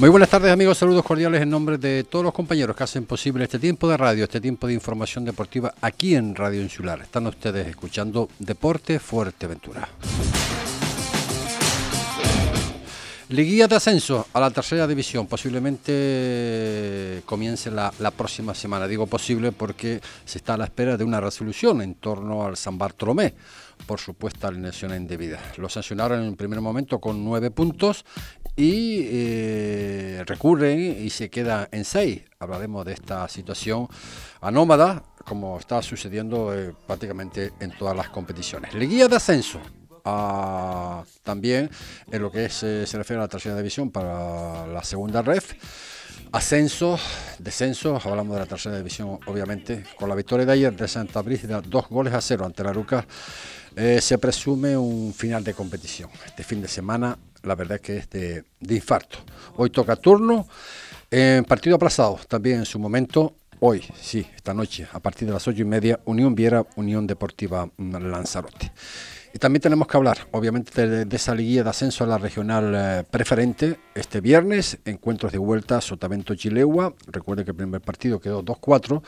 Muy buenas tardes amigos, saludos cordiales en nombre de todos los compañeros que hacen posible este tiempo de radio, este tiempo de información deportiva aquí en Radio Insular. Están ustedes escuchando Deporte Fuerteventura. Liguilla de ascenso a la tercera división, posiblemente comience la, la, próxima semana. Digo posible porque se está a la espera de una resolución en torno al San Bartolomé por supuesta alineación indebida. Lo sancionaron en un primer momento con nueve puntos y eh, recurren y se queda en seis. Hablaremos de esta situación anómada, como está sucediendo eh, prácticamente en todas las competiciones. Liguilla de ascenso también en lo que eh, se refiere a la tercera división para la segunda ref. Ascenso, descenso, hablamos de la tercera división obviamente, con la victoria de ayer de Santa Brígida, dos goles a cero ante la Ruca, eh, se presume un final de competición. Este fin de semana la verdad es que es de, infarto. Hoy toca turno, en partido aplazado también en su momento, hoy, sí, esta noche, a partir de las ocho y media, Unión Viera, Unión Deportiva Lanzarote. Y también tenemos que hablar, obviamente, de, esa liguilla de ascenso a la regional eh, preferente. Este viernes, encuentros de vuelta Sotavento Chilegua. Recuerde que el primer partido quedó 2-4.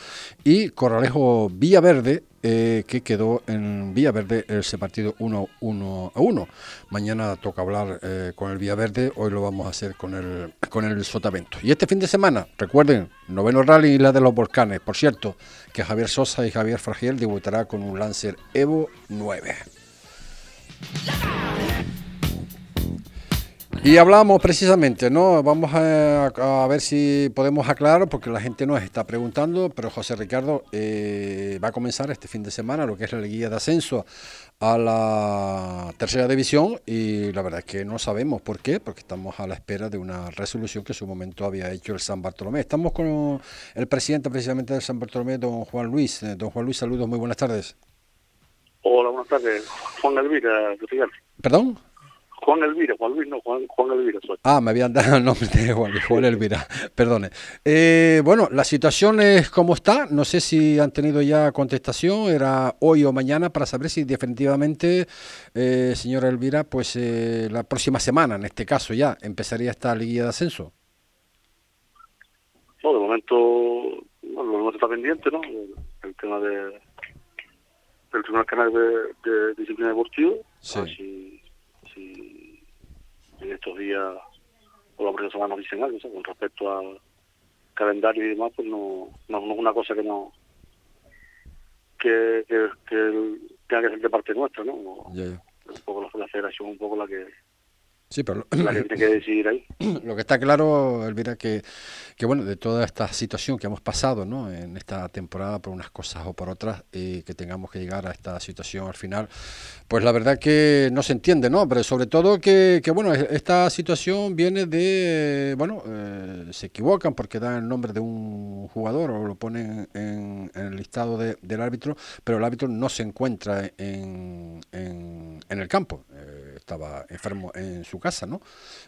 Y Corralejo Villaverde, eh, que quedó en Villaverde ese partido 1-1. Mañana toca hablar eh, con el Villaverde. Hoy lo vamos a hacer con el, con el Sotavento. Y este fin de semana, recuerden, noveno rally y la de los volcanes. Por cierto, que Javier Sosa y Javier Fragiel debutará con un Lancer Evo 9. Y hablamos precisamente, ¿no? Vamos a, ver si podemos aclarar, porque la gente nos está preguntando, pero José Ricardo eh, va a comenzar este fin de semana lo que es la guía de ascenso a la tercera división y la verdad es que no sabemos por qué, porque estamos a la espera de una resolución que en su momento había hecho el San Bartolomé. Estamos con el presidente precisamente del San Bartolomé, don Juan Luis. Eh, don Juan Luis, saludos, muy buenas tardes. Hola, buenas tardes. Juan Elvira, ¿Perdón? Juan Elvira, Juan Luis, no, Juan, Juan Elvira soy. Ah, me habían dado el nombre de Juan, Juan Elvira, perdone. Eh, bueno, la situación es como está, no sé si han tenido ya contestación, era hoy o mañana para saber si definitivamente, eh, señora Elvira, pues eh, la próxima semana, en este caso ya, empezaría esta liguilla de ascenso. No, de momento, bueno, lo momento está pendiente, ¿no? el tema de del Tribunal Canal de, Disciplina Deportiva. Si, si, en estos días o la próxima semana nos dicen algo, con respecto al calendario y demás, pues no, no, es una cosa que no que, que, que tenga que ser de parte nuestra, ¿no? Un poco la, la federación, un poco la que Sí, pero lo, que está claro, Elvira, que, que bueno, de toda esta situación que hemos pasado ¿no? en esta temporada por unas cosas o por otras, y que tengamos que llegar a esta situación al final, pues la verdad que no se entiende, ¿no? Pero sobre todo que, que bueno, esta situación viene de, bueno, eh, se equivocan porque dan el nombre de un jugador o lo ponen en, el listado del árbitro, pero el árbitro no se encuentra en, en, el campo, eh, estaba enfermo en su casa, ¿no?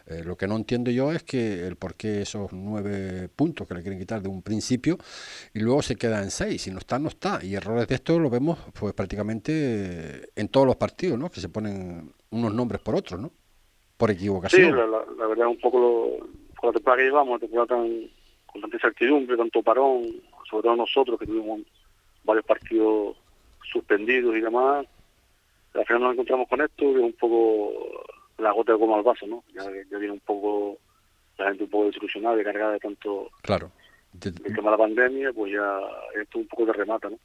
Eh, lo que no entiendo yo es que el por qué esos nueve puntos que le quieren quitar de un principio y luego se queda en seis, si no está, no está. Y errores de esto lo vemos pues prácticamente en todos los partidos, ¿no? Que se ponen unos nombres por otros, ¿no? Por equivocación. Sí, la, verdad es un poco lo, con la temporada que llevamos, temporada tan, con tanta incertidumbre, tanto parón, sobre todo nosotros que tuvimos varios partidos suspendidos y demás, al final nos encontramos con esto, que es un poco la gota de como al vaso, ¿no? Ya, ya viene un poco, la gente un poco desilusionada, cargada de tanto... Claro. El tema de la pandemia, pues ya esto un poco de remata, ¿no?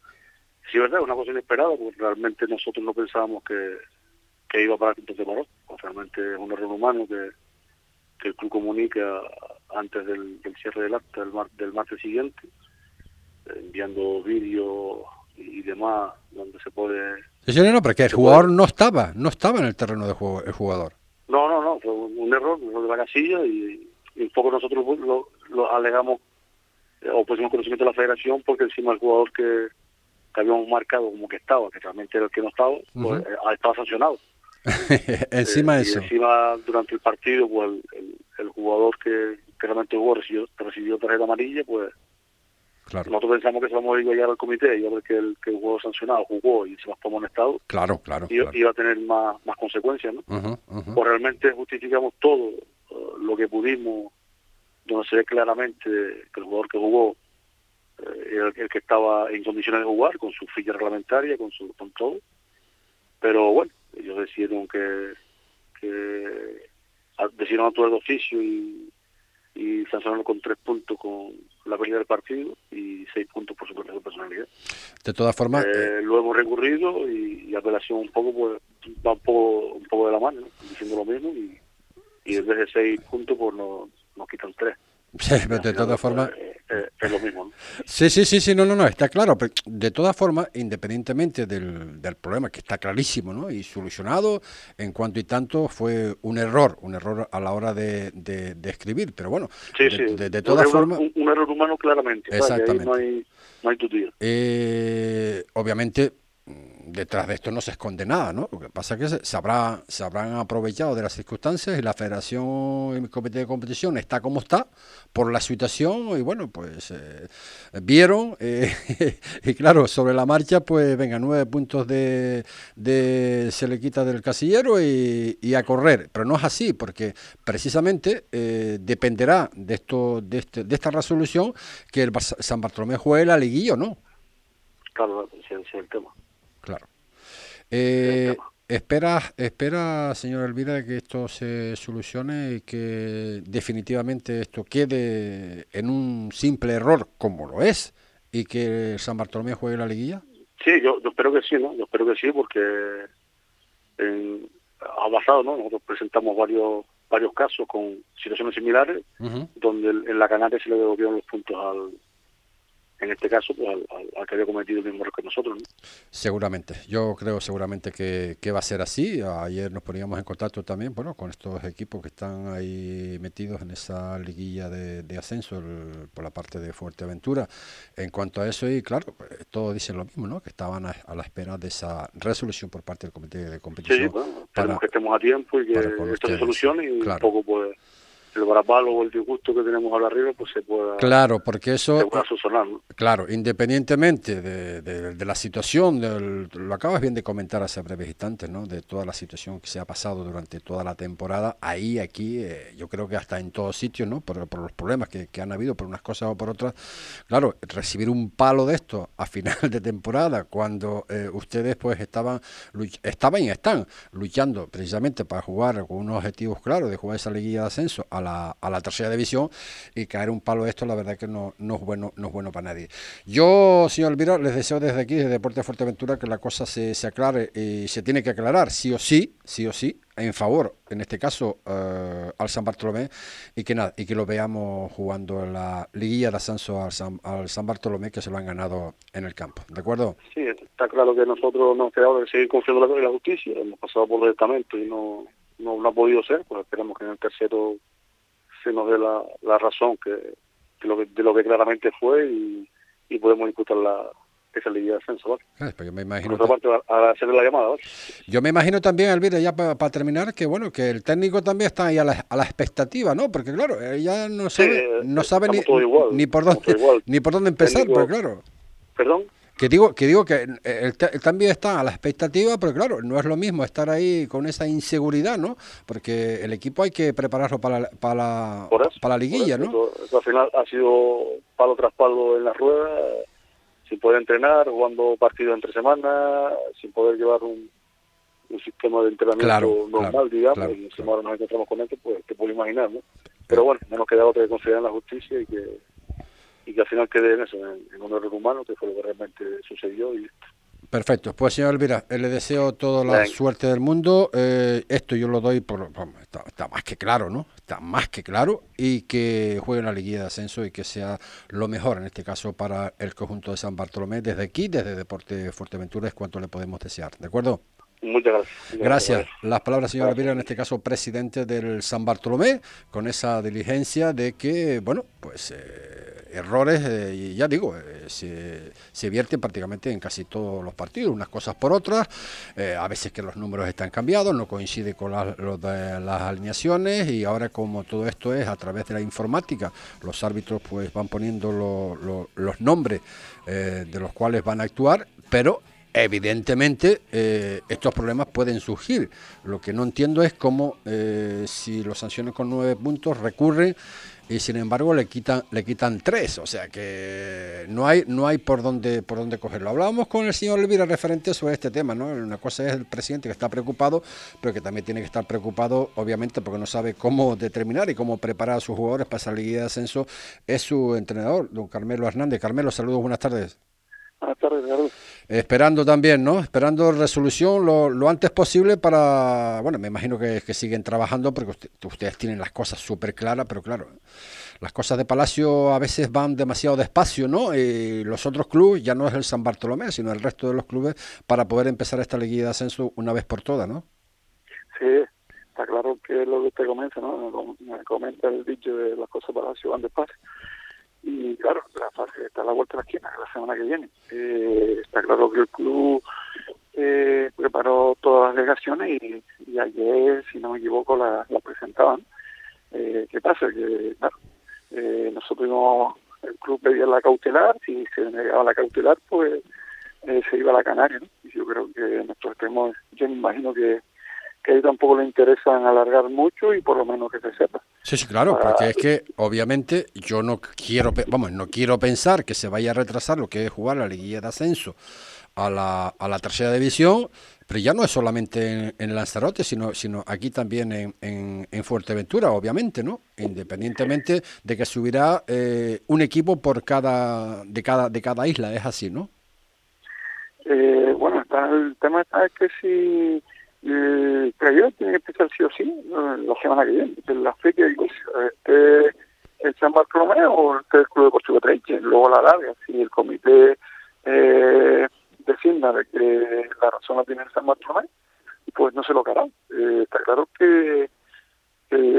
Sí, es verdad, es una cosa inesperada, porque realmente nosotros no pensábamos que, que iba a parar entonces paró. Pues realmente es un error humano que, que el club comunica antes del, cierre del acta del, del martes siguiente, enviando vídeos y demás donde se puede... Sí, no, porque el jugador no estaba, no estaba en el terreno de juego el jugador. No, no, no, fue un error, un error de la casilla y, un poco nosotros lo, alegamos eh, o pusimos conocimiento de la federación porque encima el jugador que, habíamos marcado como que estaba, que realmente era el que no estaba, pues eh, estaba sancionado. encima de eh, eso. Y encima durante el partido, pues el, jugador que, realmente jugó recibió, recibió tarjeta amarilla, pues nosotros pensamos que se vamos a ir al comité y a ver que el, que el jugador sancionado jugó y se las tomó en estado. Claro, claro. Y iba a tener más, más consecuencias, ¿no? Pues realmente justificamos todo uh, lo que pudimos donde se ve claramente que el jugador que jugó eh, el, que estaba en condiciones de jugar, con su ficha reglamentaria, con su con todo. Pero bueno, ellos decidieron que, que decidieron actuar de oficio y, y sancionaron con tres puntos con la pérdida del partido y seis puntos por su propia personalidad. De todas formas... Eh, eh, lo hemos recurrido y, apelación un poco pues va un poco, un poco de la mano, diciendo lo mismo y, y en vez de seis puntos pues nos, nos quitan tres. Sí, pero de todas formas... Eh, eh, es lo mismo. Sí, sí, sí, sí, no, no, no, está claro. Pero de todas formas, independientemente del, del problema, que está clarísimo ¿no? y solucionado, en cuanto y tanto fue un error, un error a la hora de, de, escribir. Pero bueno, de, de, todas formas... Un, error humano claramente. Exactamente. no hay, no hay eh, obviamente detrás de esto no se esconde nada, ¿no? Lo que pasa es que se, habrá, se habrán aprovechado de las circunstancias y la federación y el comité de competición está como está por la situación y bueno, pues eh, vieron eh, y claro, sobre la marcha pues venga, nueve puntos de, se le quita del casillero y, a correr, pero no es así porque precisamente eh, dependerá de esto de, este, de esta resolución que el San Bartolomé juegue la liguilla o no. Claro, ese es el tema. Eh, ¿Espera, espera, señora Elvira, que esto se solucione y que definitivamente esto quede en un simple error, como lo es, y que San Bartolomé juegue la liguilla? Sí, yo, espero que sí, ¿no? Yo espero que sí, porque ha pasado, ¿no? Nosotros presentamos varios varios casos con situaciones similares, donde en la Canaria se le devolvieron los puntos al, en este caso, pues, al, que había cometido el mismo error que nosotros. Seguramente, yo creo seguramente que, va a ser así. Ayer nos poníamos en contacto también bueno, con estos equipos que están ahí metidos en esa liguilla de, ascenso por la parte de Fuerteventura. En cuanto a eso, y claro, pues, todos dicen lo mismo, ¿no? que estaban a, la espera de esa resolución por parte del comité de competición. Sí, bueno, para, que estemos a tiempo y que esto se solucione y un poco pues el varapalo o el disgusto que tenemos ahora arriba pues se pueda claro porque eso ¿no? claro independientemente de, de, la situación del, lo acabas bien de comentar hace breves instantes no de toda la situación que se ha pasado durante toda la temporada ahí aquí eh, yo creo que hasta en todos sitios no por, por los problemas que, que, han habido por unas cosas o por otras claro recibir un palo de esto a final de temporada cuando eh, ustedes pues estaban estaban y están luchando precisamente para jugar con unos objetivos claros de jugar esa liguilla de ascenso a la, a la tercera división y caer un palo esto, la verdad que no, no, es bueno no es bueno para nadie. Yo, señor Elvira, les deseo desde aquí, desde Deporte Fuerteventura, que la cosa se, se aclare y se tiene que aclarar, sí o sí, sí o sí, en favor, en este caso, eh, al San Bartolomé y que nada, y que lo veamos jugando en la liguilla de ascenso al San, al San Bartolomé que se lo han ganado en el campo, ¿de acuerdo? Sí, está claro que nosotros nos quedado de seguir confiando en la justicia, hemos pasado por el estamento y no, no, no ha podido ser, pues esperamos que en el tercero se nos dé la, la razón que, de, lo que, de lo que claramente fue y, y podemos disputar la, esa liguilla de ascenso. ¿vale? Ah, me imagino Por otra parte, a, hacerle la llamada. ¿vale? Yo me imagino también, Elvira, ya para terminar, que bueno, que el técnico también está ahí a la, a la expectativa, ¿no? Porque claro, ya no sabe, no sabe ni, ni, por dónde, ni por dónde empezar, pero claro. ¿Perdón? Que digo que digo que él, también está a la expectativa, pero claro, no es lo mismo estar ahí con esa inseguridad, ¿no? Porque el equipo hay que prepararlo para, para, la, para la liguilla, ¿no? al final ha sido palo tras palo en la rueda, sin poder entrenar, jugando partidos entre semanas, sin poder llevar un, un sistema de entrenamiento normal, digamos, y si ahora nos encontramos con esto, pues te puedo imaginar, ¿no? Pero bueno, no nos queda otra que confiar en la justicia y que y que al final quede en eso, en, un error humano, que fue lo que realmente sucedió y Perfecto, pues señor Elvira, le deseo toda la suerte del mundo. Eh, esto yo lo doy por. está, más que claro, ¿no? Está más que claro. Y que juegue la liguilla de ascenso y que sea lo mejor en este caso para el conjunto de San Bartolomé. Desde aquí, desde Deporte Fuerteventura, es cuanto le podemos desear. ¿De acuerdo? Muchas gracias. Gracias. Las palabras, señor Elvira, en este caso presidente del San Bartolomé, con esa diligencia de que, bueno, pues. Eh, errores, eh, y ya digo, eh, se, se, vierten prácticamente en casi todos los partidos, unas cosas por otras, eh, a veces que los números están cambiados, no coincide con las, las alineaciones y ahora como todo esto es a través de la informática, los árbitros pues van poniendo los nombres de los cuales van a actuar, pero evidentemente eh, estos problemas pueden surgir. Lo que no entiendo es cómo eh, si los sanciones con nueve puntos recurren y sin embargo le quitan le quitan tres, o sea que no hay no hay por dónde por dónde cogerlo. Hablábamos con el señor Elvira referente sobre este tema, ¿no? Una cosa es el presidente que está preocupado, pero que también tiene que estar preocupado, obviamente, porque no sabe cómo determinar y cómo preparar a sus jugadores para esa liga de ascenso. Es su entrenador, don Carmelo Hernández. Carmelo, saludos, buenas tardes. Buenas tardes, Esperando también, ¿no? Esperando resolución lo, antes posible para, bueno, me imagino que, siguen trabajando porque ustedes tienen las cosas súper claras, pero claro, las cosas de Palacio a veces van demasiado despacio, ¿no? Y los otros clubes, ya no es el San Bartolomé, sino el resto de los clubes, para poder empezar esta liguilla de ascenso una vez por todas, ¿no? Sí, está claro que lo que usted comenta, ¿no? Me comenta el dicho de las cosas de Palacio van despacio y claro, la fase está a la vuelta de la esquina, la semana que viene. Eh, está claro que el club eh, preparó todas las delegaciones y, ayer, si no me equivoco, la, presentaban. Eh, ¿Qué pasa? Que claro, eh, nosotros el club pedía la cautelar, si se negaba la cautelar, pues se iba a la Canaria. Y yo creo que nosotros tenemos, yo me imagino que que ahí tampoco le interesan alargar mucho y por lo menos que se sepa. Sí, sí, claro, porque es que obviamente yo no quiero, vamos, no quiero pensar que se vaya a retrasar lo que es jugar la liguilla de ascenso a la, a la tercera división, pero ya no es solamente en, Lanzarote, sino, sino aquí también en, en, Fuerteventura, obviamente, ¿no? Independientemente de que subirá eh, un equipo por cada de cada de cada isla, es así, ¿no? Eh, bueno, el tema está es que si eh, tiene que empezar sí o sí la semana que viene, en la fecha de este, el San Bartolomé o el Club Deportivo Treiche, luego la larga, si el comité eh, designa de que la razón la tiene el San Bartolomé, pues no se lo hará. Eh, está claro que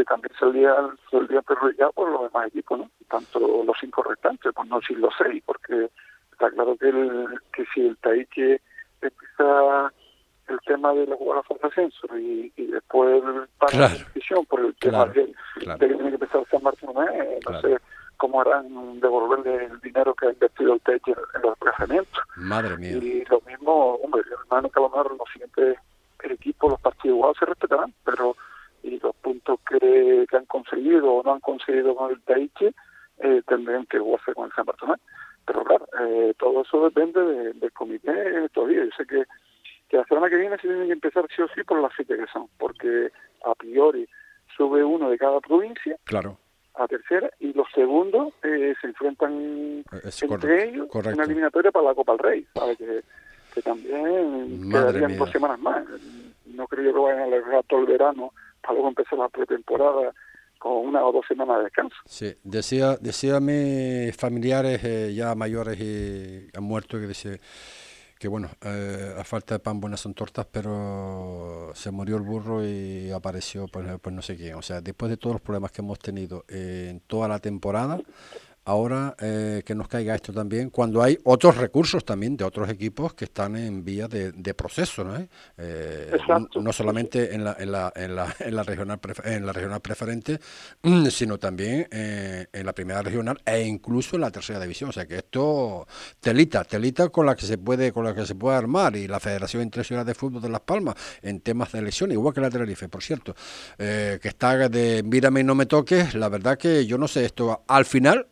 también saldría, saldría perjudicado por los demás equipos, ¿no? Tanto los cinco restantes, pues no decir los seis, porque está claro que, el, que si el Taiche empieza el tema de la jugada de ascenso y, y después para la decisión por el tema de, que tiene que empezar San Martín, eh, no sé cómo harán devolverle el dinero que ha invertido el TEC en, los desplazamientos. Madre mía. Y lo mismo, hombre, hermano que a lo mejor los siguientes el equipo, los partidos igual se respetarán, pero y los puntos que, que han conseguido o no han conseguido con el TEC eh, tendrán que jugarse con el San Bartolomé. Pero claro, eh, todo eso depende del comité todavía. Yo sé que que la semana que viene se tienen que empezar sí o sí por las siete que son, porque a priori sube uno de cada provincia claro. a tercera y los segundos eh, se enfrentan entre ellos en una eliminatoria para la Copa del Rey, ¿sabes? Que, que también quedarían dos semanas más. No creo que vayan a alargar todo el verano para luego empezar la pretemporada con una o dos semanas de descanso. Sí, decía, decía mis familiares eh, ya mayores y han muerto que dice que bueno, eh, a falta de pan buenas son tortas, pero se murió el burro y apareció pues, pues no sé quién. O sea, después de todos los problemas que hemos tenido en toda la temporada, ahora eh, que nos caiga esto también, cuando hay otros recursos también de otros equipos que están en vía de, proceso, ¿no? Eh, no solamente en la, en la, en la, en la regional en la regional preferente, sino también eh, en la primera regional e incluso en la tercera división. O sea que esto telita, telita con la que se puede, con la que se puede armar y la Federación Internacional de Fútbol de Las Palmas en temas de elecciones, igual que la Tenerife, por cierto, que está de mírame y no me toques, la verdad que yo no sé esto al final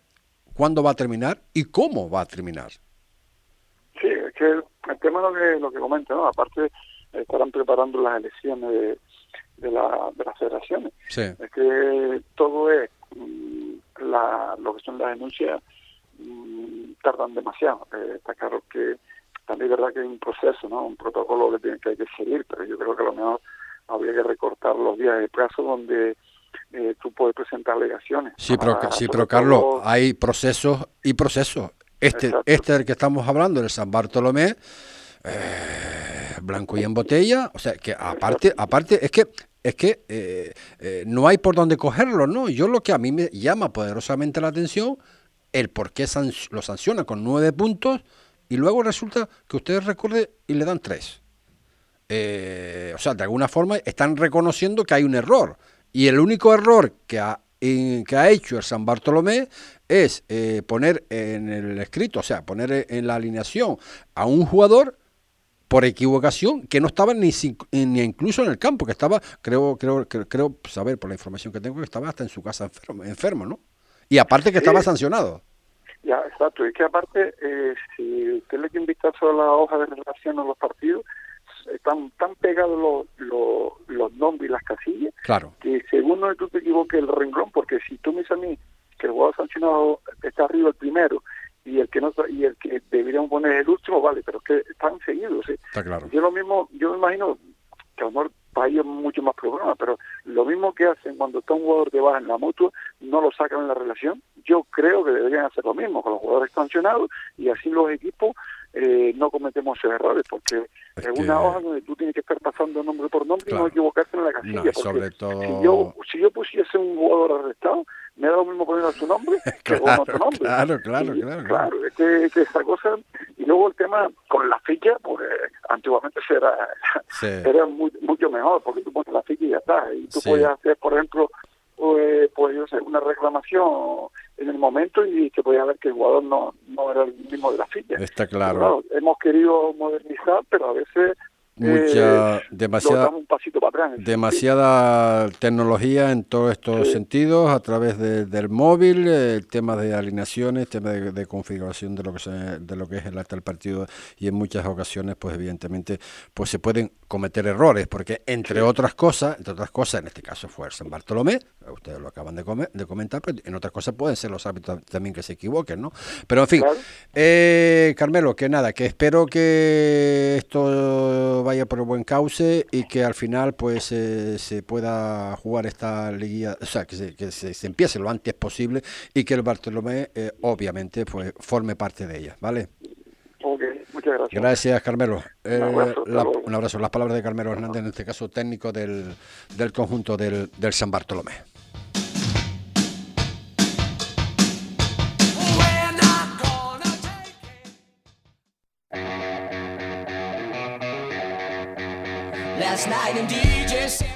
cuándo va a terminar y cómo va a terminar. Sí, es que el, tema lo que, lo que comenta, ¿no? aparte estarán preparando las elecciones de, de, la, de las federaciones. Es que todo es, mm, la, lo que son las denuncias, mm, tardan demasiado. Eh, está claro que también es verdad que hay un proceso, ¿no? un protocolo que, tiene, que hay que seguir, pero yo creo que a lo mejor habría que recortar los días de plazo donde eh, tú puedes presentar alegaciones. Sí, pero, sí, pero Carlos, hay procesos y procesos. Este, este del que estamos hablando, el San Bartolomé, eh, blanco y en botella, o sea, que aparte, aparte es que es que eh, eh, no hay por dónde cogerlo, ¿no? Yo lo que a mí me llama poderosamente la atención, el por qué lo sanciona con nueve puntos y luego resulta que ustedes recuerden y le dan tres. o sea, de alguna forma están reconociendo que hay un error. Y el único error que ha, que ha hecho el San Bartolomé es eh, poner en el escrito, o sea, poner en la alineación a un jugador por equivocación que no estaba ni, ni incluso en el campo, que estaba, creo, creo, creo, saber por la información que tengo, que estaba hasta en su casa enfermo, enfermo ¿no? Y aparte que estaba sancionado. Ya, exacto. Y que aparte, eh, si usted le quiere invitar a la hoja de relación a los partidos, están tan pegados los, los, nombres y las casillas claro. que según no tú te equivoques el renglón, porque si tú me dices a mí que el jugador sancionado está arriba el primero y el que no y el que deberíamos poner el último, vale, pero es que están seguidos. Está claro. Yo lo mismo, yo me imagino que a lo mejor para ellos mucho más problema, pero lo mismo que hacen cuando está un jugador de baja en la mutua, no lo sacan en la relación. Yo creo que deberían hacer lo mismo con los jugadores sancionados y así los equipos eh, no cometemos esos errores, porque es, una hoja donde tú tienes que estar pasando nombre por nombre y no equivocarse en la casilla. sobre todo... si, yo, si yo pusiese un jugador arrestado, me da lo mismo poner a su nombre que otro nombre. Claro, claro, claro. Claro, es que, que, esa cosa. Y luego el tema con la ficha, pues antiguamente era, era mucho mejor, porque tú pones la ficha y ya está. Y tú puedes hacer, por ejemplo, pues, pues yo sé, una reclamación en el momento y que podía ver que el jugador no, no era el mismo de la ficha. Está claro. hemos querido modernizar, pero a veces mucha eh, demasiada demasiada tecnología en todos estos sentidos a través del móvil el tema de alineaciones tema de, configuración de lo que de lo que es el acta del partido y en muchas ocasiones pues evidentemente pues se pueden cometer errores porque entre otras cosas entre otras cosas en este caso fue el San Bartolomé ustedes lo acaban de, de comentar pero en otras cosas pueden ser los árbitros también que se equivoquen no pero en fin eh, Carmelo que nada que espero que esto vaya por el buen cauce y que al final pues se pueda jugar esta liguilla, o sea, que se, que se, empiece lo antes posible y que el Bartolomé eh, obviamente pues forme parte de ella, ¿vale? muchas gracias. Gracias, Carmelo. un, abrazo, Las palabras de Carmelo Hernández, en este caso técnico del, del conjunto del, del San Bartolomé.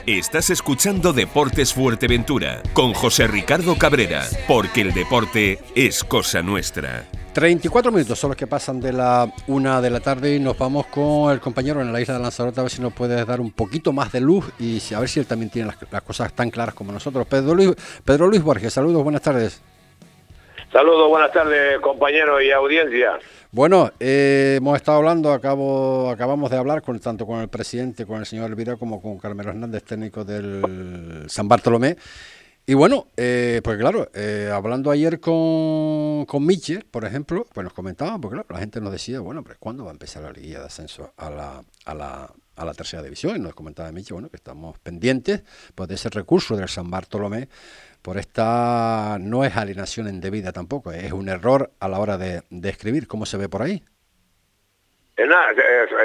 Estás escuchando Deportes Fuerteventura con José Ricardo Cabrera, porque el deporte es cosa nuestra. 34 minutos son los que pasan de la una de la tarde y nos vamos con el compañero en la isla de Lanzarote a ver si nos puedes dar un poquito más de luz y a ver si él también tiene las, cosas tan claras como nosotros. Pedro Luis, Pedro Luis Borges, saludos, buenas tardes. Saludos, buenas tardes compañeros y audiencia. Bueno, eh, hemos estado hablando, acabo, acabamos de hablar con tanto con el presidente, con el señor Elvira, como con Carmelo Hernández, técnico del San Bartolomé. Y bueno, eh, pues claro, eh, hablando ayer con, con Miche, por ejemplo, pues nos comentaban, porque claro, la gente nos decía, bueno, pero ¿cuándo va a empezar la liguilla de ascenso a la, a la, a la tercera división? Y nos comentaba Miche, bueno, que estamos pendientes pues, de ese recurso del San Bartolomé por esta no es alienación indebida tampoco, es un error a la hora de, escribir. ¿Cómo se ve por ahí? Es,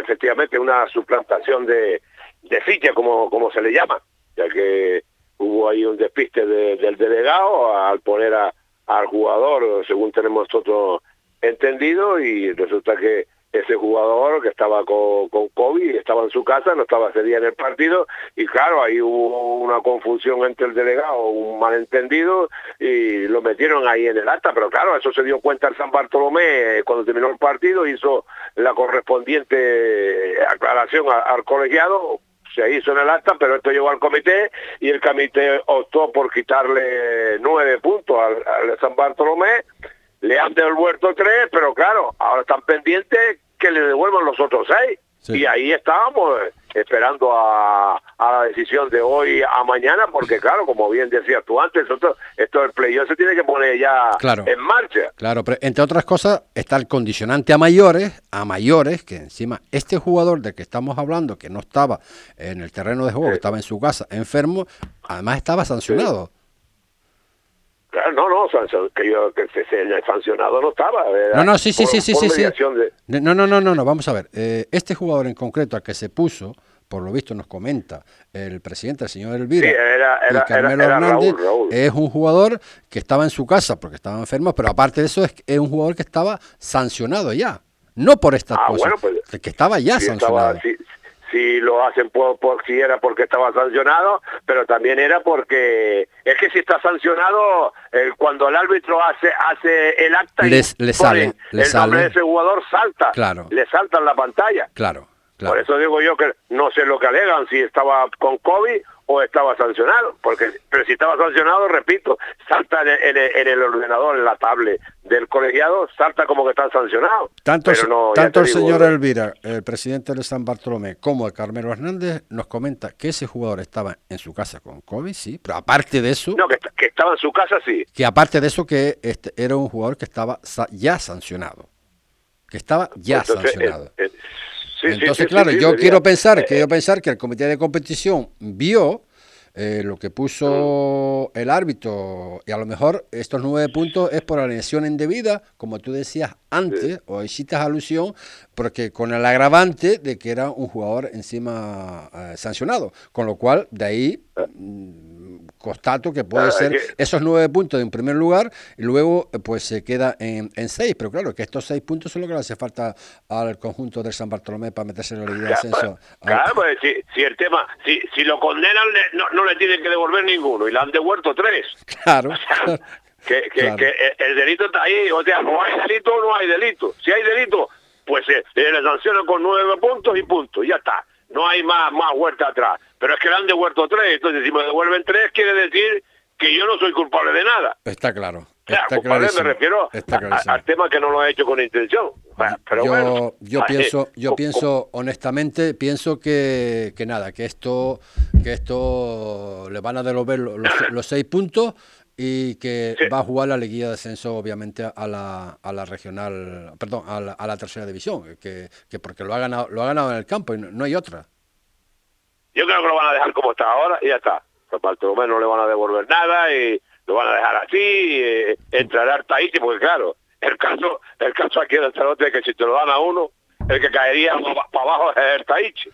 efectivamente una suplantación de, de ficha, como, como se le llama, ya que hubo ahí un despiste del delegado al poner a, al jugador, según tenemos nosotros entendido, y resulta que ese jugador que estaba con, con COVID, estaba en su casa, no estaba ese día en el partido, y claro, ahí hubo una confusión entre el delegado, un malentendido, y lo metieron ahí en el acta, pero claro, eso se dio cuenta el San Bartolomé cuando terminó el partido, hizo la correspondiente aclaración al, colegiado, se hizo en el acta, pero esto llegó al comité y el comité optó por quitarle nueve puntos al, al San Bartolomé le han devuelto tres, pero claro, ahora están pendientes que le devuelvan los otros seis. Y ahí estábamos eh, esperando a, la decisión de hoy a mañana, porque claro, como bien decías tú antes, esto, esto del playoff se tiene que poner ya en marcha. Claro, pero entre otras cosas está el condicionante a mayores, a mayores, que encima este jugador del que estamos hablando, que no estaba en el terreno de juego, que estaba en su casa enfermo, además estaba sancionado no, no, que yo que se, sancionado no estaba. No, no, sí, sí, sí, sí, sí. No, no, no, no, no, vamos a ver. Eh, este jugador en concreto al que se puso, por lo visto nos comenta el presidente, el señor Elvira, y Carmelo Hernández, es un jugador que estaba en su casa porque estaba enfermo, pero aparte de eso es, es un jugador que estaba sancionado ya. No por esta ah, cosa, pues, que estaba ya sancionado si lo hacen por, por, si era porque estaba sancionado, pero también era porque es que si está sancionado eh, cuando el árbitro hace hace el acta les, y sale, el nombre de ese jugador salta, claro. le salta en la pantalla. Claro. Por eso digo yo que no sé lo que alegan, si estaba con COVID o estaba sancionado, porque pero si estaba sancionado, repito, salta en el, ordenador, en la tablet del colegiado, salta como que está sancionado. Tanto, tanto el señor Elvira, el presidente de San Bartolomé, como el Carmelo Hernández, nos comenta que ese jugador estaba en su casa con COVID, sí, pero aparte de eso... No, que, estaba en su casa, sí. Que aparte de eso, que este, era un jugador que estaba ya sancionado, que estaba ya sancionado. Eh, eh, entonces, claro, yo quiero pensar, quiero pensar que el comité de competición vio eh, lo que puso el árbitro y a lo mejor estos nueve puntos es por la lesión indebida, como tú decías antes, o hiciste alusión, porque con el agravante de que era un jugador encima eh, sancionado, con lo cual de ahí constato que puede ser esos nueve puntos en primer lugar y luego eh, pues se queda en, en, seis, pero claro que estos seis puntos son lo que le hace falta al conjunto del San Bartolomé para meterse en la línea de ascenso. Claro, pues, si, el tema, si, si lo condenan no, no le tienen que devolver ninguno y le han devuelto tres. Claro. que, que, el delito está ahí, o sea, no hay delito o no hay delito. Si hay delito, pues se, le sancionan con nueve puntos y puntos, ya está. No hay más, más vuelta atrás pero es que le han devuelto tres, entonces si me devuelven tres quiere decir que yo no soy culpable de nada. Está claro. Está me refiero al tema que no lo ha hecho con intención. Pero yo, bueno, yo pienso, yo pienso honestamente, pienso que, que nada, que esto, que esto le van a devolver los, seis puntos y que va a jugar la liguilla de ascenso obviamente a la, a la regional, perdón, a la, a la tercera división, que, que porque lo ha ganado, lo ha ganado en el campo y no hay otra. Yo creo que lo van a dejar como está ahora y ya está. San Bartolomé no le van a devolver nada y lo van a dejar así, eh, entrará porque claro, el caso el caso aquí en el Tarote es que si te lo dan a uno, el que caería para abajo es el Taichi.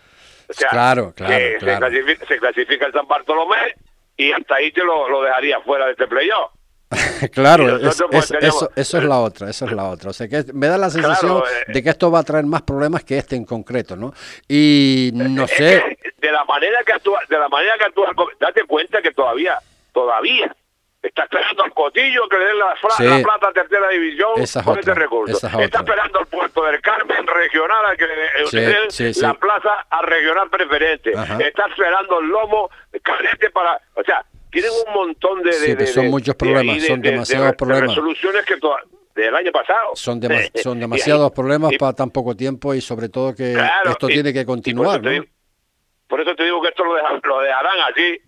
O sea, claro, claro, Se, clasifica, el San Bartolomé y el Taichi lo, lo dejaría fuera de este playoff. claro, eso, es la otra, eso es la otra. O sea que me da la sensación eh, de que esto va a traer más problemas que este en concreto, ¿no? Y no sé. De la manera que actúa, de la manera que actúa, date cuenta que todavía, todavía está esperando al Cotillo que le den la, plata a tercera división con este recurso. está esperando al puerto del Carmen regional a que le den la plaza a regional preferente. Está esperando el lomo carente para, o sea, tienen un montón de... Sí, son muchos problemas, son demasiados problemas. resoluciones que del año pasado. Son, son demasiados problemas para tan poco tiempo y sobre todo que esto tiene que continuar. Por, eso te digo que esto lo, lo dejarán así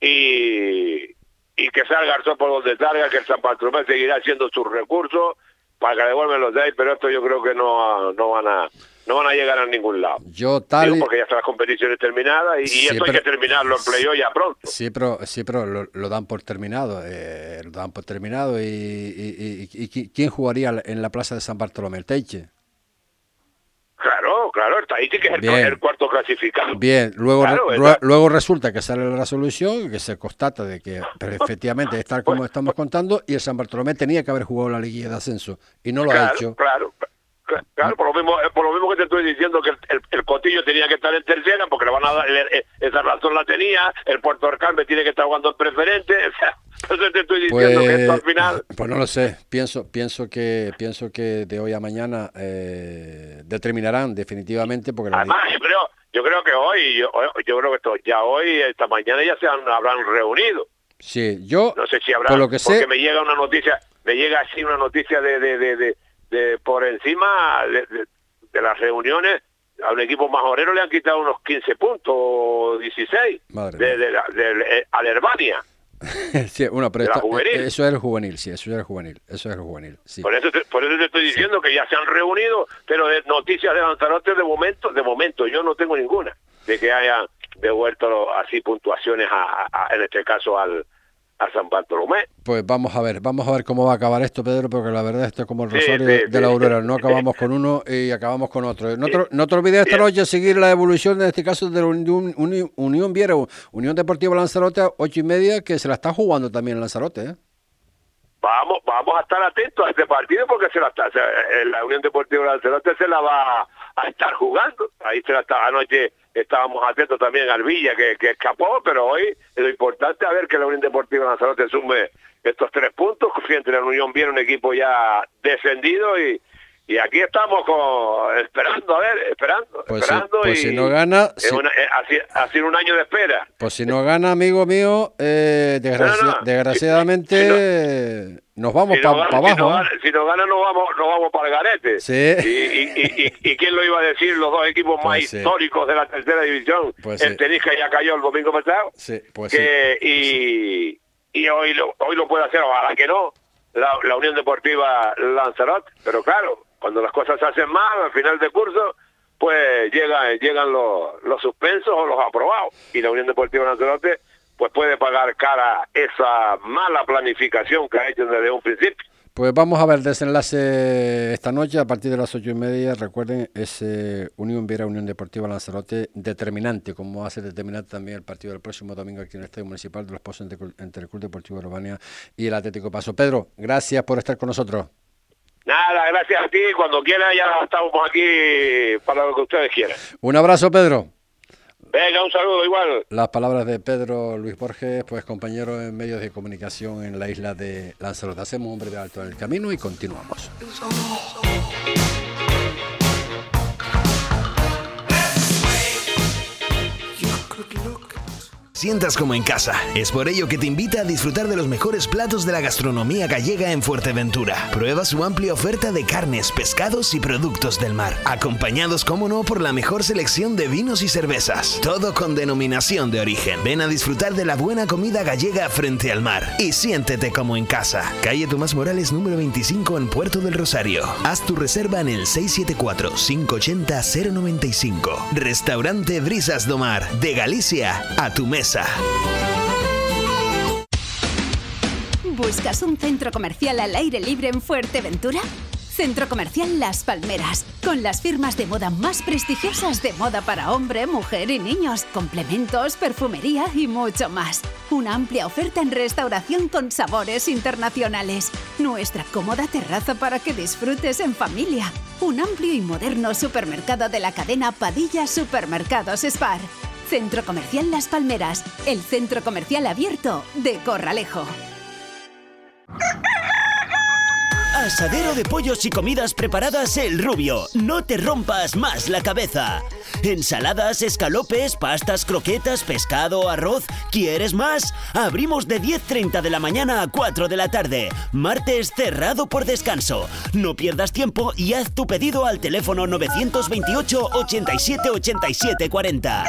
y, y que salga Garzón por donde salga, que el San Bartolomé seguirá haciendo sus recursos para que devuelven los de ahí, pero esto yo creo que no, no van a no van a llegar a ningún lado. Yo tal porque ya están las competiciones terminadas y, esto hay que terminarlo en playoff ya pronto. Sí, pero, sí, pero lo, dan por terminado, eh, lo dan por terminado y, y, ¿quién jugaría en la plaza de San Bartolomé? ¿El Teiche? Claro, claro, el Teiche que es el, cuarto clasificado. Bien, luego, luego resulta que sale la resolución, que se constata de que efectivamente es tal como pues, estamos contando y el San Bartolomé tenía que haber jugado la liguilla de ascenso y no lo ha hecho. Claro, Claro, por lo mismo, eh, por lo mismo que te estoy diciendo que el, Cotillo tenía que estar en tercera porque le van a dar, esa razón la tenía, el Puerto Arcalme tiene que estar jugando en preferente, entonces te estoy diciendo que esto al pues, final... Pues no lo sé, pienso, pienso que pienso que de hoy a mañana eh, determinarán definitivamente porque... Además, yo creo, yo creo que hoy, yo, yo creo que esto, ya hoy, esta mañana ya se habrán reunido. Sí, yo... No sé si habrá, lo que porque me llega una noticia, me llega así una noticia de, de, de de por encima de, las reuniones a un equipo majorero le han quitado unos 15 puntos, 16, de, de, de, eh, Alemania. sí, bueno, pero eh, eso es el juvenil, sí, eso es el juvenil, eso es el juvenil, sí. Por eso te, por eso te estoy diciendo que ya se han reunido, pero de noticias de Lanzarote de momento, de momento yo no tengo ninguna de que hayan devuelto así puntuaciones a, en este caso al, a San Bartolomé. Pues vamos a ver, vamos a ver cómo va a acabar esto, Pedro, porque la verdad esto es como el rosario de la aurora, no acabamos con uno y acabamos con otro. No te, no te olvides esta noche seguir la evolución, en este caso, de la Unión, Unión, Viera, Unión Deportiva Lanzarote, ocho y media, que se la está jugando también Lanzarote, ¿eh? Vamos, vamos a estar atentos a este partido porque se la está, la Unión Deportiva Lanzarote se la va a estar jugando. Ahí se la está anoche estábamos atentos también al Villa que, que escapó, pero hoy es lo importante a ver que la Unión Deportiva Lanzarote sume estos tres puntos, a la Unión viene un equipo ya descendido y, y aquí estamos con, esperando, a ver, esperando, Pues, esperando si, pues y si no gana, si- una- eh, ha, sido, ha un año de espera. pues si no gana, amigo mío, eh, desgraci- No, no, no. desgraciadamente Si- nos vamos para abajo. no ¿eh? si no gana, nos vamos, nos vamos para el garete. Sí. Y, y, y, y- y quién lo iba a decir, los dos equipos más Pues sí. históricos de la tercera división. Pues el sí. Tenija ya cayó el domingo pasado. Sí, pues sí. que, y, y hoy lo, hoy lo puede hacer, ojalá que no, la, la Unión Deportiva Lanzarote. Pero claro, cuando las cosas se hacen mal al final de curso, pues llegan, llegan los, los suspensos o los aprobados. Y la Unión Deportiva Lanzarote pues puede pagar cara esa mala planificación que ha hecho desde un principio. Pues vamos a ver desenlace esta noche a partir de las ocho y media. Recuerden, ese Unión Viera Unión Deportiva Lanzarote determinante, como va a ser determinante también el partido del próximo domingo aquí en el Estadio Municipal de los Pozos entre, entre el Club Deportivo Urbania y el Atlético Paso. Pedro, gracias por estar con nosotros. Nada, gracias a ti. Cuando quieras ya estamos aquí para lo que ustedes quieran. Un abrazo, Pedro. Venga, un saludo igual. Las palabras de Pedro Luis Borges, pues compañero en medios de comunicación en la isla de Lanzarote. Hacemos un breve alto en el camino y continuamos. Sientas como en casa. Es por ello que te invita a disfrutar de los mejores platos de la gastronomía gallega en Fuerteventura. Prueba su amplia oferta de carnes, pescados y productos del mar, acompañados, como no, por la mejor selección de vinos y cervezas. Todo con denominación de origen. Ven a disfrutar de la buena comida gallega frente al mar y siéntete como en casa. Calle Tomás Morales número 25 en Puerto del Rosario. Haz tu reserva en el 674-580-095. Restaurante Brisas do Mar, de Galicia a tu mesa. ¿Buscas un centro comercial al aire libre en Fuerteventura? Centro Comercial Las Palmeras, con las firmas de moda más prestigiosas de moda para hombre, mujer y niños, complementos, perfumería y mucho más. Una amplia oferta en restauración con sabores internacionales. Nuestra cómoda terraza para que disfrutes en familia. Un amplio y moderno supermercado de la cadena Padilla Supermercados Spar. Centro Comercial Las Palmeras, el centro comercial abierto de Corralejo. Asadero de pollos y comidas preparadas El Rubio. No te rompas más la cabeza. Ensaladas, escalopes, pastas, croquetas, pescado, arroz. ¿Quieres más? Abrimos de 10.30 de la mañana a 4 de la tarde. Martes cerrado por descanso. No pierdas tiempo y haz tu pedido al teléfono 928 87 87 40.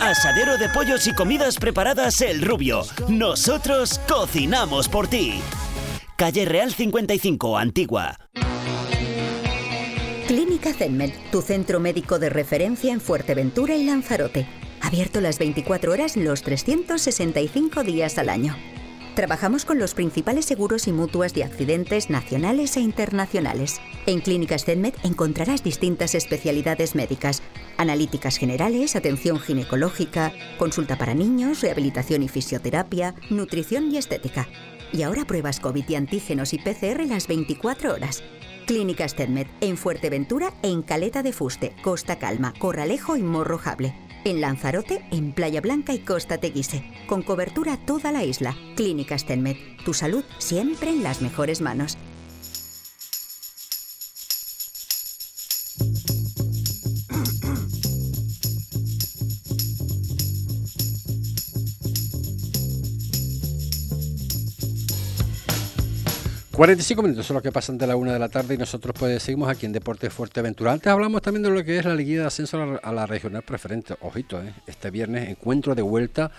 Asadero de pollos y comidas preparadas El Rubio. Nosotros cocinamos por ti. Calle Real 55, Antigua. Clínica Zenmed, tu centro médico de referencia en Fuerteventura y Lanzarote. Abierto las 24 horas los 365 días al año. Trabajamos con los principales seguros y mutuas de accidentes nacionales e internacionales. En Clínicas Zenmed encontrarás distintas especialidades médicas, analíticas generales, atención ginecológica, consulta para niños, rehabilitación y fisioterapia, nutrición y estética. Y ahora pruebas COVID y antígenos y PCR las 24 horas. Clínicas Zenmed en Fuerteventura en Caleta de Fuste, Costa Calma, Corralejo y Morrojable. En Lanzarote, en Playa Blanca y Costa Teguise. Con cobertura toda la isla. Clínicas Tenmed. Tu salud siempre en las mejores manos. 45 minutos son los que pasan de la una de la tarde y nosotros pues seguimos aquí en Deportes Fuerteventura. Antes hablamos también de lo que es la liguilla de ascenso a la, regional preferente. Ojito, ¿eh? este viernes encuentro de vuelta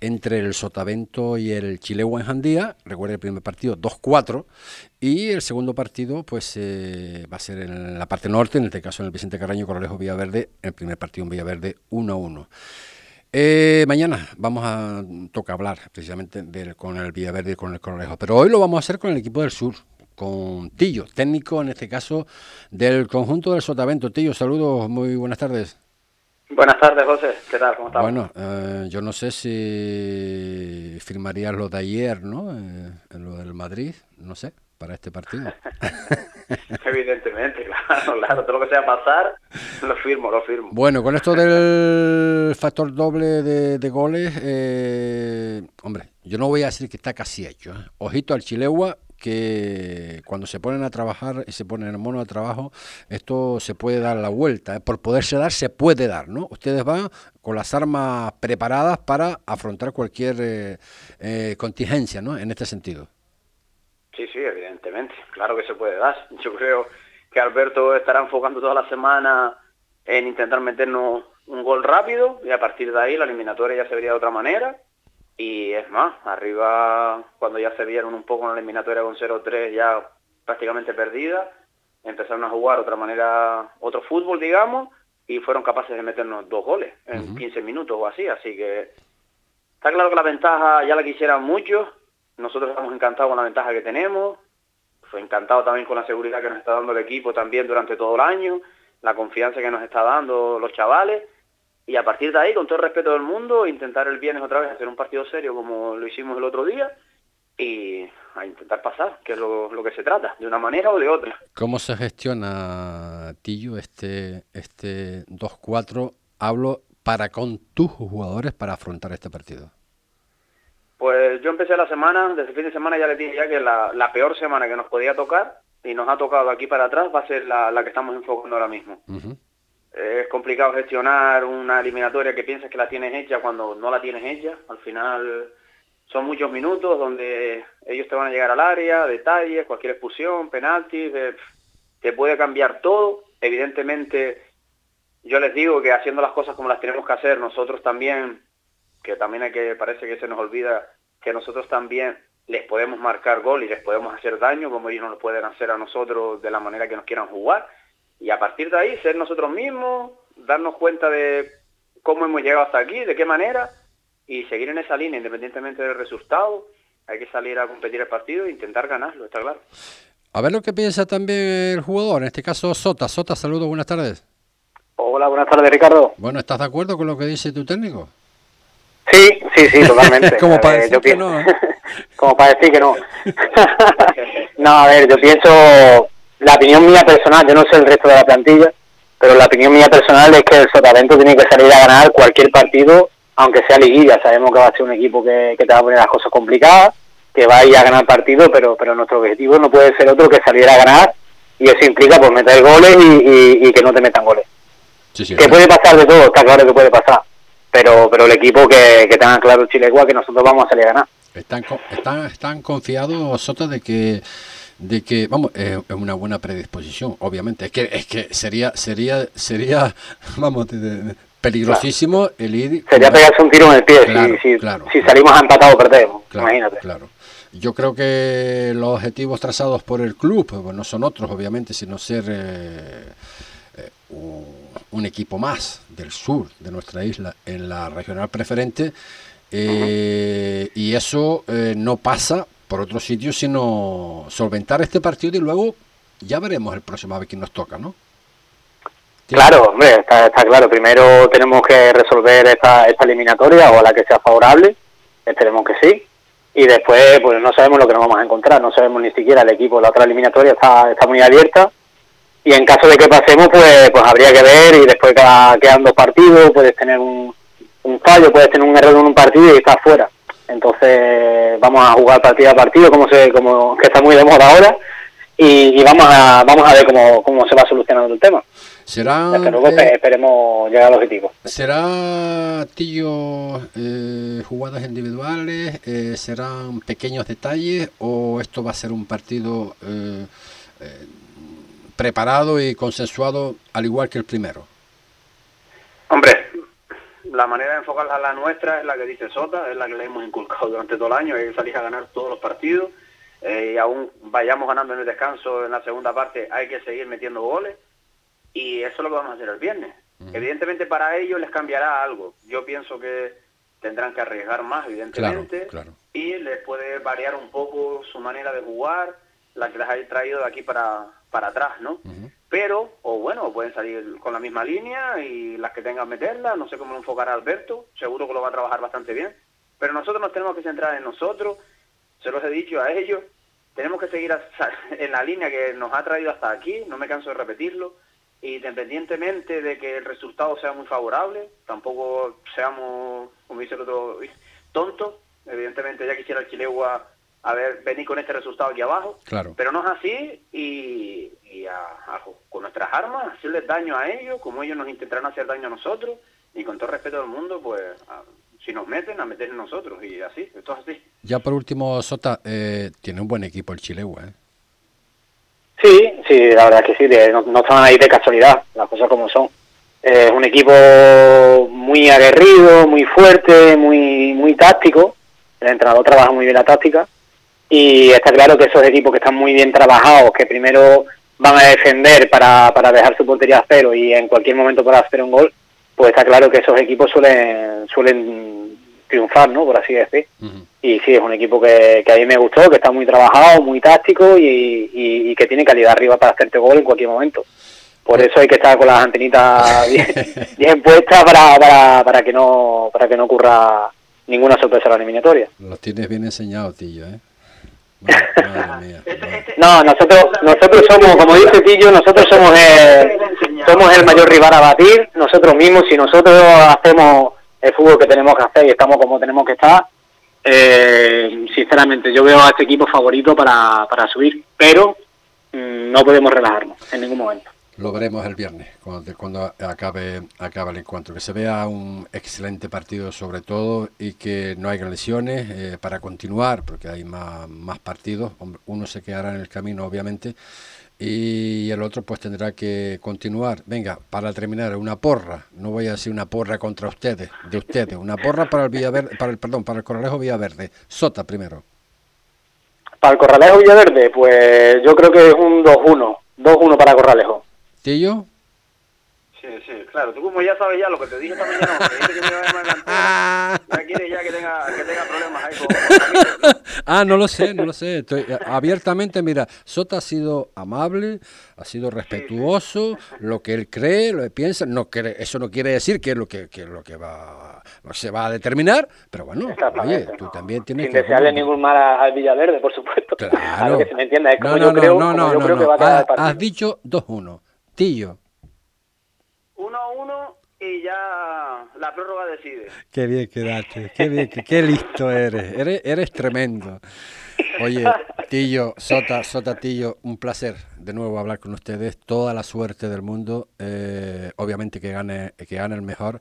entre el Sotavento y el Chilegua en Jandía. Recuerda el primer partido 2-4 y el segundo partido pues eh, va a ser en la parte norte, en este caso en el Vicente Carraño Corralejo Villaverde, el primer partido en Villaverde 1-1. Eh, mañana vamos a tocar hablar precisamente del, con el Villaverde y con el Corralejo, pero hoy lo vamos a hacer con el equipo del sur, con Tillo, técnico en este caso del conjunto del Sotavento. Tillo, saludos, muy buenas tardes. Buenas tardes, José. ¿Qué tal? ¿Cómo estás? Bueno, eh, yo no sé si firmarías lo de ayer, ¿no? Eh, lo del Madrid, no sé, para este partido. Evidentemente, claro, claro. Todo lo que sea pasar, lo firmo, lo firmo. Bueno, con esto del factor doble de, de goles, eh, hombre, yo no voy a decir que está casi hecho. ¿eh? Ojito al Chilegua, que cuando se ponen a trabajar y se ponen en mono de trabajo, esto se puede dar la vuelta. ¿eh? Por poderse dar, se puede dar, ¿no? Ustedes van con las armas preparadas para afrontar cualquier eh, eh, contingencia, ¿no? En este sentido. Sí, sí, evidentemente. Claro que se puede dar. Yo creo que Alberto estará enfocando toda la semana en intentar meternos un gol rápido y a partir de ahí la eliminatoria ya se vería de otra manera. Y es más, arriba cuando ya se vieron un poco en la eliminatoria con 0-3 ya prácticamente perdida, empezaron a jugar otra manera, otro fútbol digamos, y fueron capaces de meternos dos goles en 15 minutos o así. Así que está claro que la ventaja ya la quisieran muchos, nosotros estamos encantados con la ventaja que tenemos, fue encantado también con la seguridad que nos está dando el equipo también durante todo el año, la confianza que nos está dando los chavales y a partir de ahí, con todo el respeto del mundo, intentar el viernes otra vez hacer un partido serio como lo hicimos el otro día y a intentar pasar, que es lo, que se trata, de una manera o de otra. ¿Cómo se gestiona, Tillo, este, este 2-4? Hablo para con tus jugadores para afrontar este partido. Pues yo empecé la semana, desde el fin de semana ya les dije ya que la, la peor semana que nos podía tocar, y nos ha tocado aquí para atrás, va a ser la, la que estamos enfocando ahora mismo. Es complicado gestionar una eliminatoria que piensas que la tienes hecha cuando no la tienes hecha. Al final son muchos minutos donde ellos te van a llegar al área, detalles, cualquier expulsión, penaltis, eh, te puede cambiar todo. Evidentemente, yo les digo que haciendo las cosas como las tenemos que hacer, nosotros también, que también hay que, parece que se nos olvida que nosotros también les podemos marcar gol y les podemos hacer daño como ellos no lo pueden hacer a nosotros de la manera que nos quieran jugar. Y a partir de ahí, ser nosotros mismos, darnos cuenta de cómo hemos llegado hasta aquí, de qué manera, y seguir en esa línea independientemente del resultado. Hay que salir a competir el partido e intentar ganarlo, está claro. A ver lo que piensa también el jugador, en este caso Sota. Sota, saludos, buenas tardes. Hola, buenas tardes, Ricardo. Bueno, ¿estás de acuerdo con lo que dice tu técnico? Sí, sí, totalmente. Como para Eh, decir yo que pienso- no, ¿eh? Como para decir que no. no, a ver, yo pienso, la opinión mía personal, yo no sé el resto de la plantilla, pero la opinión mía personal es que el Sotavento tiene que salir a ganar cualquier partido, aunque sea liguilla. Sabemos que va a ser un equipo que, que te va a poner las cosas complicadas, que va a ir a ganar partido, pero, pero nuestro objetivo no puede ser otro que salir a ganar, y eso implica pues meter goles y, y- y que no te metan goles. Sí, sí, que puede pasar de todo, está claro que puede pasar. Pero, pero el equipo que, que tenga claro Chilegua que nosotros vamos a salir a ganar. Están, están, están confiados, Sota, de que, de que vamos, es una buena predisposición, obviamente. Es que, es que sería, sería, sería, vamos, de- de- de- peligrosísimo el ir. Sería pegarse un tiro en el pie Claro, si, si, claro. si salimos a empatado o perdemos, imagínate. Claro. Yo creo que los objetivos trazados por el club pues, no son otros, obviamente, sino ser eh, eh, un, un equipo más del sur de nuestra isla en la regional preferente. eh, Y eso eh, no pasa por otro sitio, sino solventar este partido y luego ya veremos el próximo vez quién nos toca, ¿no? Claro, hombre, está, está claro. Primero tenemos que resolver esta, esta eliminatoria o la que sea favorable, esperemos que sí. Y después, pues no sabemos lo que nos vamos a encontrar, no sabemos ni siquiera el equipo. La otra eliminatoria está, está muy abierta. Y en caso de que pasemos, pues, pues habría que ver. Y después cada, quedan dos partidos, puedes tener un, un fallo, puedes tener un error en un partido y estás fuera. Entonces, vamos a jugar partido a partido, como, se, como que está muy de moda ahora. Y, y vamos a vamos a ver cómo, cómo se va solucionando el tema. Será, luego eh, espe- esperemos llegar al objetivo. ¿Será, Tillo, eh, jugadas individuales? eh, ¿Serán pequeños detalles? ¿O esto va a ser un partido eh, eh, preparado y consensuado al igual que el primero? Hombre, la manera de enfocarla a la nuestra es la que dice Sota, es la que le hemos inculcado durante todo el año, es salir a ganar todos los partidos eh, y aún vayamos ganando en el descanso en la segunda parte, hay que seguir metiendo goles y eso es lo que vamos a hacer el viernes. Evidentemente para ellos les cambiará algo. Yo pienso que tendrán que arriesgar más, evidentemente, claro. y les puede variar un poco su manera de jugar, la que les ha traído de aquí para, para atrás, ¿no? Pero, o bueno, pueden salir con la misma línea y las que tengan meterla, no sé cómo lo enfocará Alberto, seguro que lo va a trabajar bastante bien, pero nosotros nos tenemos que centrar en nosotros, se los he dicho a ellos, tenemos que seguir en la línea que nos ha traído hasta aquí, no me canso de repetirlo, y independientemente de que el resultado sea muy favorable, tampoco seamos, como dice el otro, tontos, evidentemente ya quisiera el Chilegua a ver, venir con este resultado aquí abajo. Claro. Pero no es así y, con nuestras armas hacerles daño a ellos, como ellos nos intentarán hacer daño a nosotros y con todo respeto del mundo, pues si nos meten, a meter en nosotros y así, esto es así. Ya por último, Sota, eh, tiene un buen equipo el Chilegua, ¿eh? Sí, sí, la verdad es que sí, no, no están ahí de casualidad, las cosas como son. Es un equipo muy aguerrido, muy fuerte, muy, muy táctico. El entrenador trabaja muy bien la táctica. Y está claro que esos equipos que están muy bien trabajados, que primero van a defender para, para dejar su portería a cero y en cualquier momento para hacer un gol, pues está claro que esos equipos suelen suelen triunfar, ¿no? Por así decir. Y sí, es un equipo que, que a mí me gustó, que está muy trabajado, muy táctico y, y que tiene calidad arriba para hacerte gol en cualquier momento. Por eso hay que estar con las antenitas bien, puestas para, para, para, que no para que no ocurra ninguna sorpresa en la eliminatoria. Los tienes bien enseñados, Tillo, ¿eh? No, nosotros nosotros somos, como dice Tillo, nosotros somos el, somos el mayor rival a batir, nosotros mismos, si nosotros hacemos el fútbol que tenemos que hacer y estamos como tenemos que estar, eh, sinceramente yo veo a este equipo favorito para, para subir, pero mm, no podemos relajarnos en ningún momento. Lo veremos el viernes, cuando, cuando acabe, acabe el encuentro. Que se vea un excelente partido sobre todo y que no haya lesiones eh, para continuar, porque hay más, más partidos. Uno se quedará en el camino, obviamente, y el otro pues tendrá que continuar. Venga, para terminar, una porra. No voy a decir una porra contra ustedes, de ustedes. Una porra para el Villaverde, para el perdón, para el Corralejo Villaverde. Sota primero. Para el Corralejo Villaverde, pues yo creo que es un 2-1. 2-1 para Corralejo. ¿Tillo? Sí, sí, claro. Tú como ya sabes ya lo que te dije esta mañana, que que me iba a llamar ya quieres ya que tenga, que tenga problemas ahí con, Ah, no lo sé, no lo sé. Estoy, eh, abiertamente, mira, Sota ha sido amable, ha sido respetuoso, lo que él cree, lo que piensa, no quiere, eso no quiere decir que es lo que, que, lo que va lo se va a determinar, pero bueno, oye, tú también tienes Sin que... Sin desearle ningún mal al Villaverde, por supuesto. Claro. que se me entienda, es como no, no, yo creo, no, no, yo no, creo no. que va a quedar Has, el partido. has dicho 2-1. Tillo. 1-1 y ya la prórroga decide. Qué bien quedaste, qué bien, qué, qué listo eres. eres, eres tremendo. Oye, Tillo, Sota, Sota Tillo, un placer de nuevo hablar con ustedes. Toda la suerte del mundo, eh, obviamente que gane, que gane el mejor.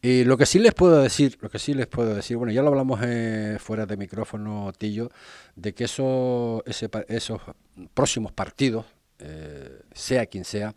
Y lo que sí les puedo decir, lo que sí les puedo decir, bueno, ya lo hablamos eh, fuera de micrófono, Tillo, de que eso, ese, esos próximos partidos, sea quien sea,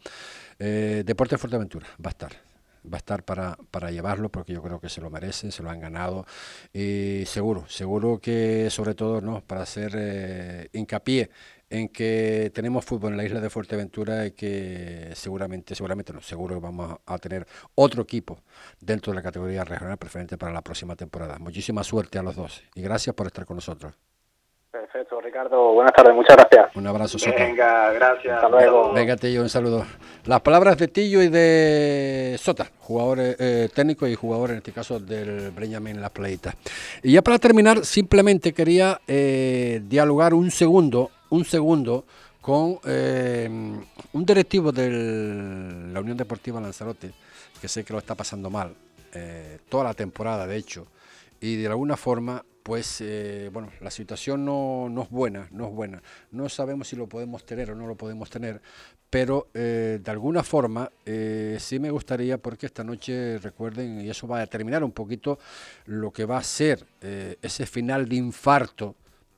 eh, Deporte Fuerteventura va a estar va a estar para, para llevarlo porque yo creo que se lo merecen, se lo han ganado y seguro, seguro que sobre todo no para hacer eh, hincapié en que tenemos fútbol en la isla de Fuerteventura y que seguramente, seguramente no, seguro que vamos a tener otro equipo dentro de la categoría regional preferente para la próxima temporada. Muchísima suerte a los dos y gracias por estar con nosotros. Perfecto, Ricardo. Buenas tardes, muchas gracias. Un abrazo, Soto. Venga, gracias. Hasta luego. Venga, Tillo, un saludo. Las palabras de Tillo y de Sota, jugadores eh, técnicos y jugadores, en este caso, del Breñamen La Playita. Y ya para terminar, simplemente quería eh, dialogar un segundo, un segundo con eh, un directivo de la Unión Deportiva Lanzarote, que sé que lo está pasando mal, eh, toda la temporada, de hecho, y de alguna forma pues eh, bueno, la situación no, no, es buena, no es buena. No sabemos si lo podemos tener o no lo podemos tener, pero eh, de alguna forma eh, sí me gustaría, porque esta noche recuerden, y eso va a determinar un poquito lo que va a ser eh, ese final de infarto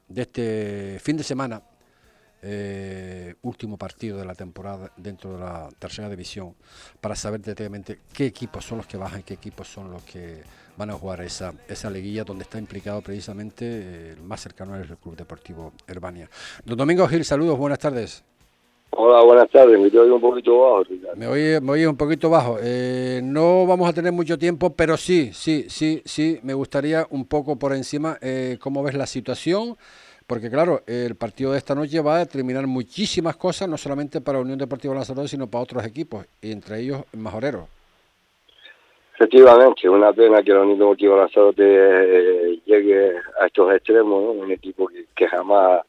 de este fin de semana, último partido de la temporada dentro de la tercera división, para saber detalladamente qué equipos son los que bajan, qué equipos son los que van a jugar esa, esa liguilla donde está implicado precisamente eh, el más cercano es el Club Deportivo Herbania. Don Domingo Gil, saludos, buenas tardes. Hola, buenas tardes. Me oigo un poquito bajo, Ricardo. Me oye, me oye un poquito bajo. Eh, no vamos a tener mucho tiempo, pero sí, sí, sí, sí, me gustaría un poco por encima eh, cómo ves la situación, porque claro, el partido de esta noche va a determinar muchísimas cosas, no solamente para Unión Deportiva Lanzarote, sino para otros equipos, y entre ellos Majorero. Efectivamente, una pena que Unión Deportiva Lanzarote eh, llegue a estos extremos, un equipo que, jamás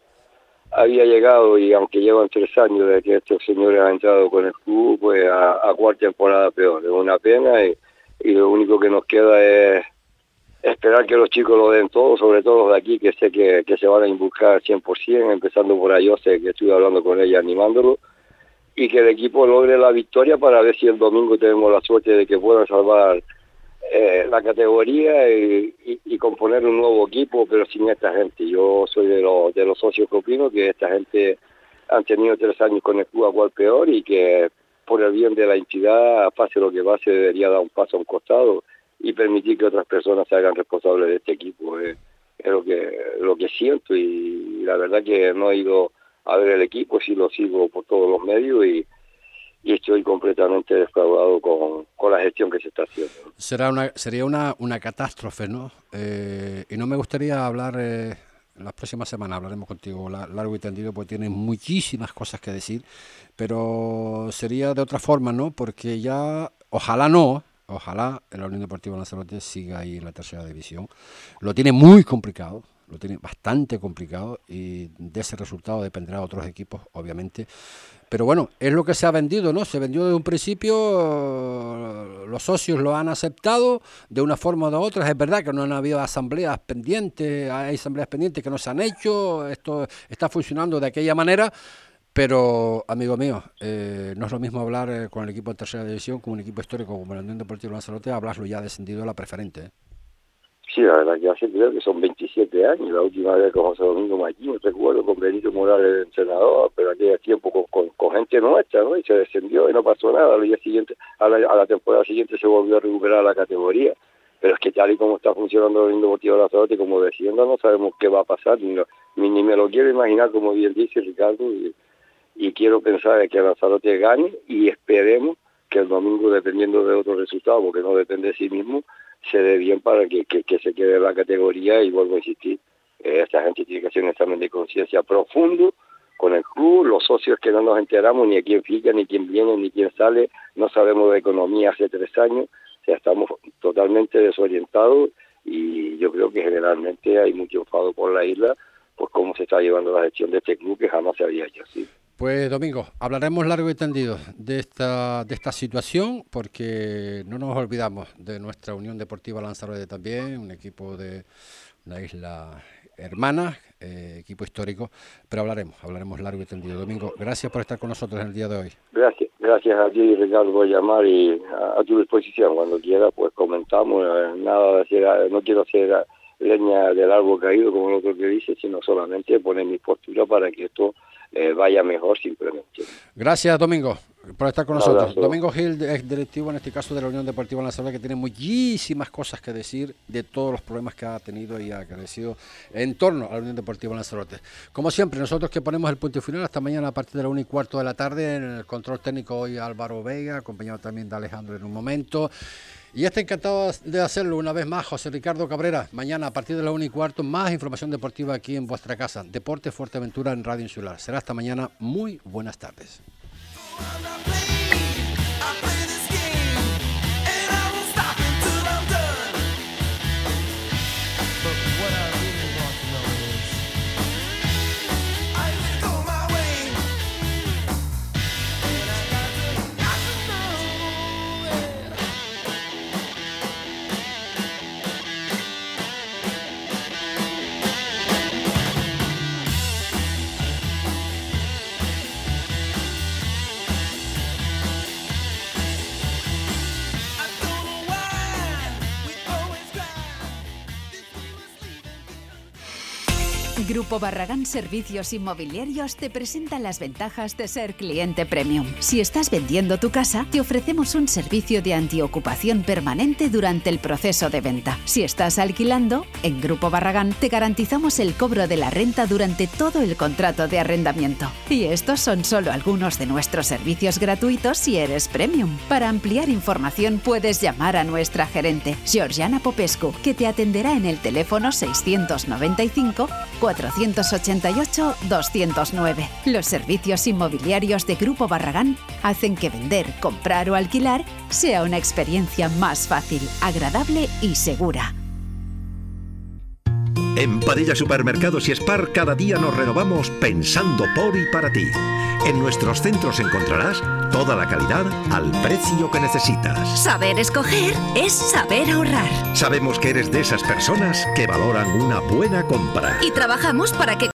había llegado y aunque llevan tres años desde que estos señores han entrado con el club, pues a, cuarta temporada peor. Es una pena y, lo único que nos queda es esperar que los chicos lo den todo, sobre todo los de aquí, que sé que, que se van a involucrar 100%, empezando por ahí, yo sé que estuve hablando con ella, animándolo, y que el equipo logre la victoria para ver si el domingo tenemos la suerte de que puedan salvar eh, la categoría y, componer un nuevo equipo, pero sin esta gente. Yo soy de, los de los socios que opino que esta gente han tenido tres años con el club a cual peor y que por el bien de la entidad, pase lo que pase, debería dar un paso a un costado y permitir que otras personas se hagan responsables de este equipo. es lo que lo que siento y, la verdad que no he ido a ver el equipo, sí lo sigo por todos los medios y, estoy completamente defraudado con, la gestión que se está haciendo. Será una, sería una, una catástrofe, ¿no? Eh, y no me gustaría hablar... Eh, las próximas semanas hablaremos contigo largo y tendido porque tienes muchísimas cosas que decir, pero sería de otra forma, ¿no? Porque ya, ojalá no, ojalá la Unión Deportiva Lanzarote siga ahí en la tercera división. Lo tiene muy complicado, lo tiene bastante complicado y de ese resultado dependerá de otros equipos, obviamente. Pero bueno, es lo que se ha vendido, ¿no? Se vendió desde un principio, los socios lo han aceptado de una forma o de otra. Es verdad que no han habido asambleas pendientes, hay asambleas pendientes que no se han hecho, esto está funcionando de aquella manera. Pero, amigo mío, eh, no es lo mismo hablar eh, con el equipo de tercera división, con un equipo histórico como el Unión Deportivo Lanzarote, hablarlo ya descendido a la preferente. ¿eh? Sí, la verdad que hace creo que son 27 años. La última vez con José Domingo Maquín, recuerdo con Benito Morales, el entrenador, pero aquel tiempo con, gente nuestra, ¿no? Y se descendió y no pasó nada. Al día siguiente, a la, temporada siguiente se volvió a recuperar la categoría. Pero es que tal y como está funcionando el Deportivo de la Lanzarote, como diciendo, no sabemos qué va a pasar, ni, ni, me lo quiero imaginar, como bien dice Ricardo, y, y quiero pensar que Lanzarote gane y esperemos que el domingo, dependiendo de otros resultados, porque no depende de sí mismo, se dé bien para que, se quede la categoría y vuelvo a insistir, eh, esta gente tiene que hacer un examen de conciencia profundo con el club, los socios que no nos enteramos ni a quién fica, ni quién viene, ni quién sale, no sabemos de economía hace tres años, o sea, estamos totalmente desorientados y yo creo que generalmente hay mucho enfado por la isla por cómo se está llevando la gestión de este club que jamás se había hecho así. Pues Domingo, hablaremos largo y tendido de esta, de esta situación porque no nos olvidamos de nuestra Unión Deportiva Lanzarote también, un equipo de una isla hermana, eh, equipo histórico, pero hablaremos, hablaremos largo y tendido. Domingo, gracias por estar con nosotros en el día de hoy. Gracias, gracias a ti Ricardo por llamar y a, tu disposición cuando quiera pues comentamos, eh, nada de no quiero hacer leña del árbol caído como otro que dice, sino solamente poner mi postura para que esto eh, vaya mejor simplemente. Gracias, Domingo, por estar con nosotros. Domingo Gil es directivo en este caso de la Unión Deportiva Lanzarote, que tiene muchísimas cosas que decir de todos los problemas que ha tenido y ha crecido en torno a la Unión Deportiva Lanzarote. Como siempre, nosotros que ponemos el punto final hasta mañana a partir de la 1 y cuarto de la tarde, en el control técnico hoy Álvaro Vega, acompañado también de Alejandro en un momento. Y está encantado de hacerlo una vez más, José Ricardo Cabrera. Mañana a partir de la 1 y cuarto, más información deportiva aquí en vuestra casa. Deporte Fuerteventura en Radio Insular. Será hasta mañana. Muy buenas tardes. I play, I play Grupo Barragán Servicios Inmobiliarios te presenta las ventajas de ser cliente premium. Si estás vendiendo tu casa, te ofrecemos un servicio de antiocupación permanente durante el proceso de venta. Si estás alquilando, en Grupo Barragán te garantizamos el cobro de la renta durante todo el contrato de arrendamiento. Y estos son solo algunos de nuestros servicios gratuitos si eres premium. Para ampliar información puedes llamar a nuestra gerente, Georgiana Popescu, que te atenderá en el teléfono 695 488-209. Los servicios inmobiliarios de Grupo Barragán hacen que vender, comprar o alquilar sea una experiencia más fácil, agradable y segura. En Padilla Supermercados y Spar cada día nos renovamos pensando por y para ti. En nuestros centros encontrarás toda la calidad al precio que necesitas. Saber escoger es saber ahorrar. Sabemos que eres de esas personas que valoran una buena compra. Y trabajamos para que